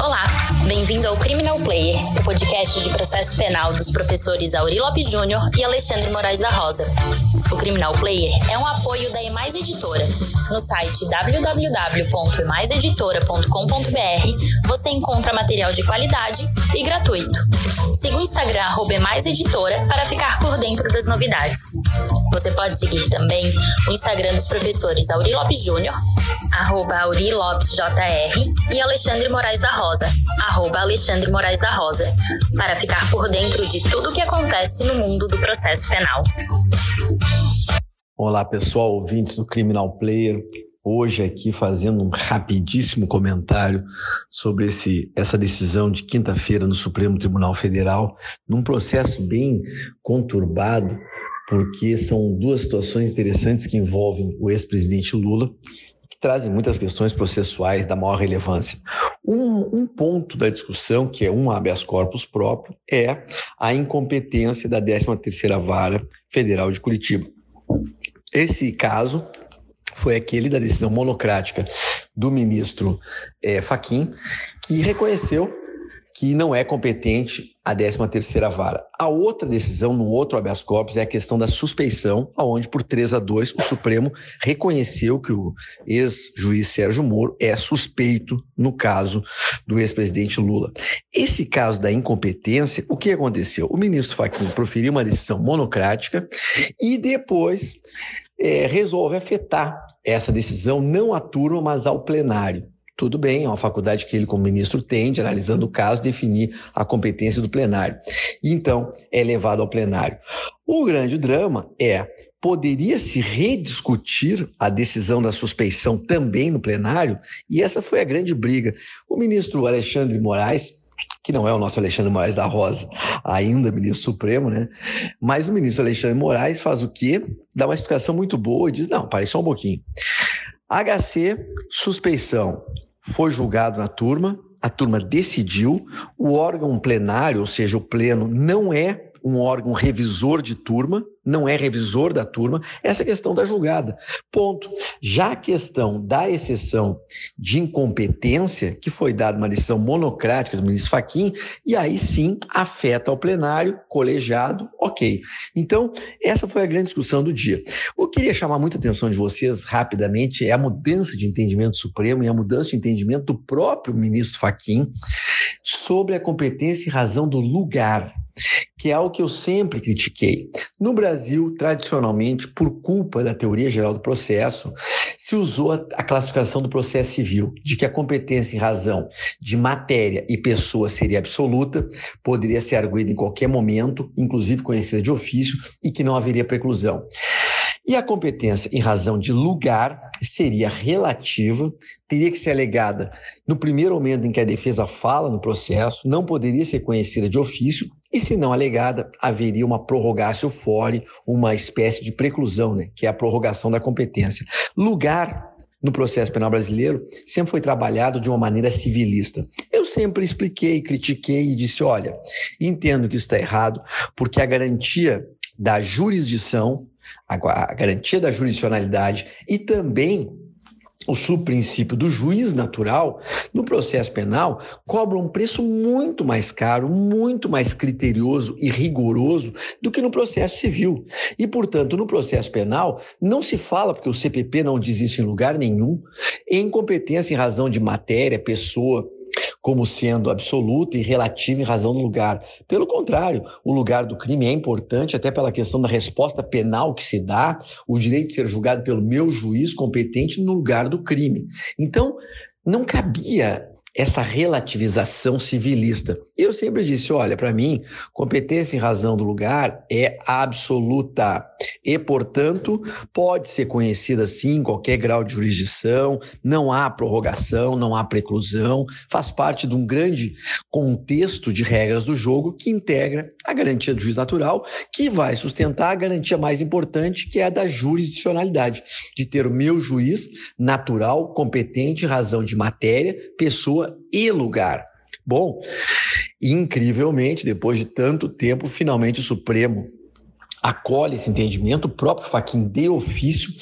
Olá, bem-vindo ao Criminal Player, o podcast de processo penal dos professores Auri Lopes Júnior e Alexandre Moraes da Rosa. O Criminal Player é um apoio da Emais Editora. No site www.emaiseditora.com.br você encontra material de qualidade e gratuito. Siga o Instagram @emaiseditora para ficar por dentro das novidades. Você pode seguir também o Instagram dos professores Auri Lopes Júnior, arroba Auri Lopes JR, e Alexandre Moraes da Rosa, arroba Alexandre Moraes da Rosa, para ficar por dentro de tudo o que acontece no mundo do processo penal. Olá, pessoal, ouvintes do Criminal Player. Hoje aqui fazendo um rapidíssimo comentário sobre esse, essa decisão de quinta-feira no Supremo Tribunal Federal, num processo bem conturbado, porque são duas situações interessantes que envolvem o ex-presidente Lula que trazem muitas questões processuais da maior relevância. Um, um, ponto da discussão, que é um habeas corpus próprio, é a incompetência da 13ª Vara Federal de Curitiba. Esse caso foi aquele da decisão monocrática do ministro é, Faquim, que reconheceu que não é competente a 13ª vara. A outra decisão, no outro habeas corpus, é a questão da suspeição, aonde por 3 a 2 o Supremo reconheceu que o ex-juiz Sérgio Moro é suspeito no caso do ex-presidente Lula. Esse caso da incompetência, o que aconteceu? O ministro Fachin proferiu uma decisão monocrática e depois é, resolve afetar essa decisão não à turma, mas ao plenário. Tudo bem, é uma faculdade que ele, como ministro, tem de, analisando o caso, definir a competência do plenário. Então, é levado ao plenário. O grande drama é poderia se rediscutir a decisão da suspeição também no plenário, e essa foi a grande briga. O ministro Alexandre Moraes, que não é o nosso Alexandre Moraes da Rosa, ainda ministro supremo, né? Mas o ministro Alexandre Moraes faz o quê? Dá uma explicação muito boa e diz: não, pare só um pouquinho. HC, suspeição foi julgado na turma, a turma decidiu, o órgão plenário, ou seja, o pleno, não é um órgão revisor de turma, não é revisor da turma, essa é questão da julgada. Ponto. Já a questão da exceção de incompetência, que foi dada uma decisão monocrática do ministro Faquim, e aí sim afeta o plenário, colegiado, ok. Então, essa foi a grande discussão do dia. O que queria chamar muita atenção de vocês rapidamente é a mudança de entendimento supremo e a mudança de entendimento do próprio ministro Faquim sobre a competência e razão do lugar que é algo que eu sempre critiquei. No Brasil, tradicionalmente, por culpa da teoria geral do processo, se usou a classificação do processo civil, de que a competência em razão de matéria e pessoa seria absoluta, poderia ser arguída em qualquer momento, inclusive conhecida de ofício, e que não haveria preclusão. E a competência em razão de lugar seria relativa, teria que ser alegada no primeiro momento em que a defesa fala no processo, não poderia ser conhecida de ofício, e se não alegada, haveria uma prorrogatio fore, uma espécie de preclusão, né, que é a prorrogação da competência. Lugar no processo penal brasileiro sempre foi trabalhado de uma maneira civilista. Eu sempre expliquei, critiquei e disse: olha, entendo que isso está errado, porque a garantia da jurisdição a, garantia da jurisdicionalidade e também o subprincípio do juiz natural, no processo penal, cobra um preço muito mais caro, muito mais criterioso e rigoroso do que no processo civil. E, portanto, no processo penal, não se fala, porque o CPP não diz isso em lugar nenhum, em competência em razão de matéria, pessoa, como sendo absoluta e relativa em razão do lugar. Pelo contrário, o lugar do crime é importante, até pela questão da resposta penal que se dá, o direito de ser julgado pelo meu juiz competente no lugar do crime. Então, não cabia essa relativização civilista. Eu sempre disse, olha, para mim, competência em razão do lugar é absoluta e, portanto, pode ser conhecida em qualquer grau de jurisdição, não há prorrogação, não há preclusão, faz parte de um grande contexto de regras do jogo que integra a garantia do juiz natural, que vai sustentar a garantia mais importante, que é a da jurisdicionalidade, de ter o meu juiz natural, competente, em razão de matéria, pessoa e lugar. Bom, incrivelmente, depois de tanto tempo, finalmente o Supremo acolhe esse entendimento, o próprio Faquin de ofício,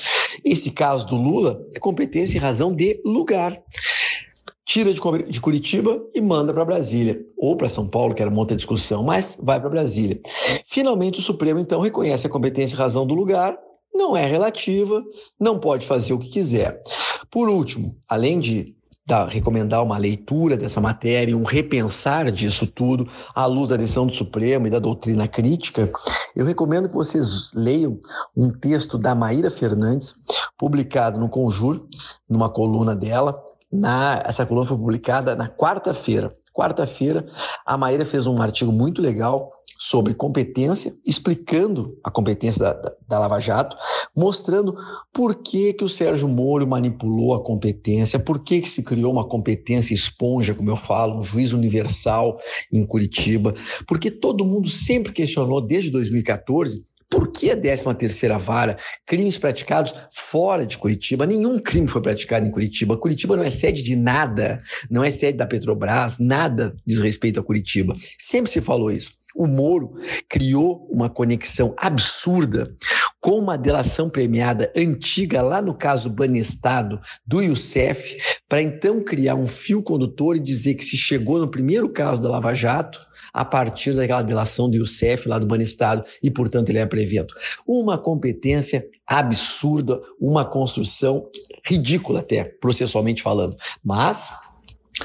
Esse caso do Lula é competência em razão de lugar tira de Curitiba e manda para Brasília, ou para São Paulo, que era uma outra discussão, mas vai para Brasília. Finalmente, o Supremo, então, reconhece a competência e razão do lugar, não é relativa, não pode fazer o que quiser. Por último, além de da, recomendar uma leitura dessa matéria, um repensar disso tudo, à luz da decisão do Supremo e da doutrina crítica, eu recomendo que vocês leiam um texto da Maíra Fernandes, publicado no Conjur, numa coluna dela, na, essa coluna foi publicada na quarta-feira. Quarta-feira, a Maíra fez um artigo muito legal sobre competência, explicando a competência da, da, da, Lava Jato, mostrando por que, que o Sérgio Moro manipulou a competência, por que, que se criou uma competência esponja, como eu falo, um juiz universal em Curitiba, porque todo mundo sempre questionou desde 2014 por que a 13 terceira vara? Crimes praticados fora de Curitiba. Nenhum crime foi praticado em Curitiba. Curitiba não é sede de nada. Não é sede da Petrobras. Nada diz respeito a Curitiba. Sempre se falou isso. O Moro criou uma conexão absurda com uma delação premiada antiga, lá no caso Banestado, do Youssef, para então criar um fio condutor e dizer que se chegou no primeiro caso da Lava Jato, a partir daquela delação do Youssef lá do Banestado e, portanto, ele é prevento. Uma competência absurda, uma construção ridícula até, processualmente falando. Mas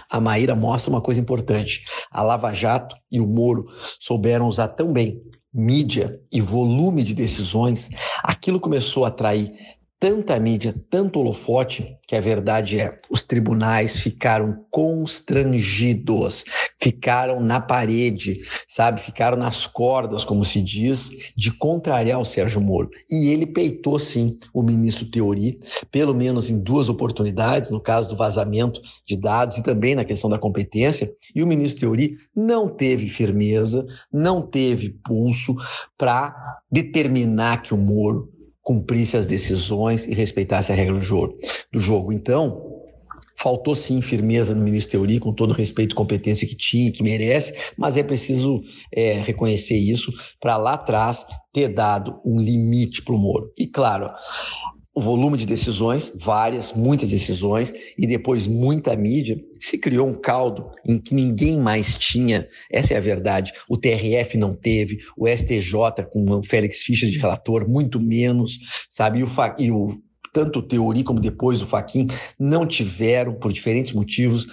a Maíra mostra uma coisa importante. A Lava Jato e o Moro souberam usar tão bem mídia e volume de decisões, aquilo começou a atrair tanta mídia, tanto holofote, que a verdade é, os tribunais ficaram constrangidos, ficaram na parede, sabe? Ficaram nas cordas, como se diz, de contrariar o Sérgio Moro. E ele peitou, sim, o ministro Teori, pelo menos em duas oportunidades, no caso do vazamento de dados e também na questão da competência, e o ministro Teori não teve firmeza, não teve pulso para determinar que o Moro cumprisse as decisões e respeitasse a regra do jogo. Do jogo. Então, faltou sim firmeza no ministro Teori, com todo o respeito e competência que tinha, que merece, mas é preciso é, reconhecer isso para lá atrás ter dado um limite para o Moro. E claro, o volume de decisões, várias, muitas decisões, e depois muita mídia, se criou um caldo em que ninguém mais tinha, essa é a verdade. O TRF não teve, o STJ com o Félix Fischer de relator, muito menos, sabe? E o, e o tanto o Teori como depois o Faquin não tiveram, por diferentes motivos,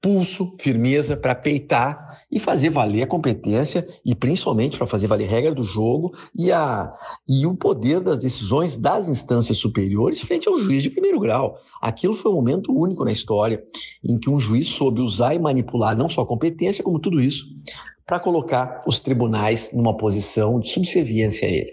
pulso, firmeza para peitar e fazer valer a competência e principalmente para fazer valer a regra do jogo e, a, e o poder das decisões das instâncias superiores frente ao juiz de primeiro grau. Aquilo foi um momento único na história em que um juiz soube usar e manipular não só a competência, como tudo isso para colocar os tribunais numa posição de subserviência a ele.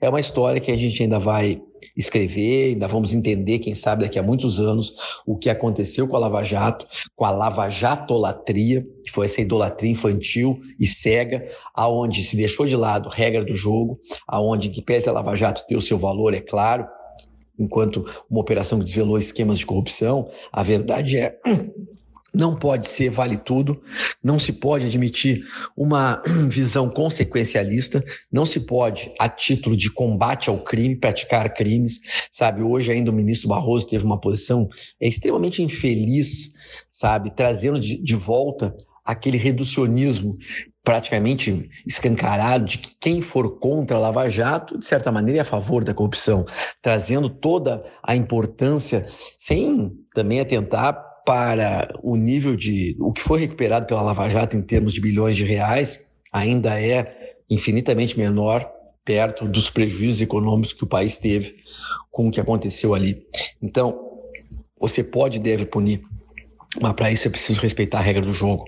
É uma história que a gente ainda vai escrever, ainda vamos entender, quem sabe daqui a muitos anos, o que aconteceu com a Lava Jato, com a Lava Jatolatria, que foi essa idolatria infantil e cega, aonde se deixou de lado regra do jogo, aonde que pese a Lava Jato ter o seu valor, é claro, enquanto uma operação que desvelou esquemas de corrupção, a verdade é não pode ser vale tudo, não se pode admitir uma visão consequencialista, não se pode, a título de combate ao crime, praticar crimes. Sabe, hoje ainda o ministro Barroso teve uma posição extremamente infeliz, sabe, trazendo de, de volta aquele reducionismo praticamente escancarado de que quem for contra a Lava Jato, de certa maneira, é a favor da corrupção, trazendo toda a importância, sem também atentar para o nível de o que foi recuperado pela Lava Jato em termos de bilhões de reais, ainda é infinitamente menor perto dos prejuízos econômicos que o país teve com o que aconteceu ali. Então, você pode e deve punir, mas para isso é preciso respeitar a regra do jogo.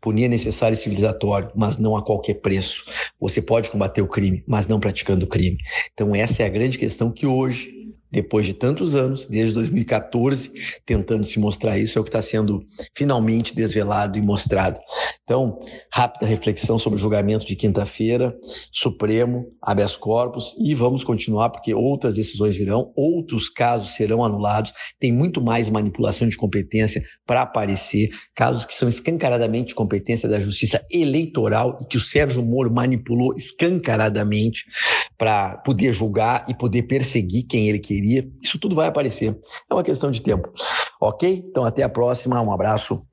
Punir é necessário e civilizatório, mas não a qualquer preço. Você pode combater o crime, mas não praticando o crime. Então, essa é a grande questão que hoje depois de tantos anos, desde 2014, tentando se mostrar isso, é o que está sendo finalmente desvelado e mostrado. Então, rápida reflexão sobre o julgamento de quinta-feira, Supremo, habeas corpus, e vamos continuar, porque outras decisões virão, outros casos serão anulados, tem muito mais manipulação de competência para aparecer, casos que são escancaradamente de competência da justiça eleitoral e que o Sérgio Moro manipulou escancaradamente para poder julgar e poder perseguir quem ele queria. Isso tudo vai aparecer. É uma questão de tempo. Ok? Então, até a próxima. Um abraço.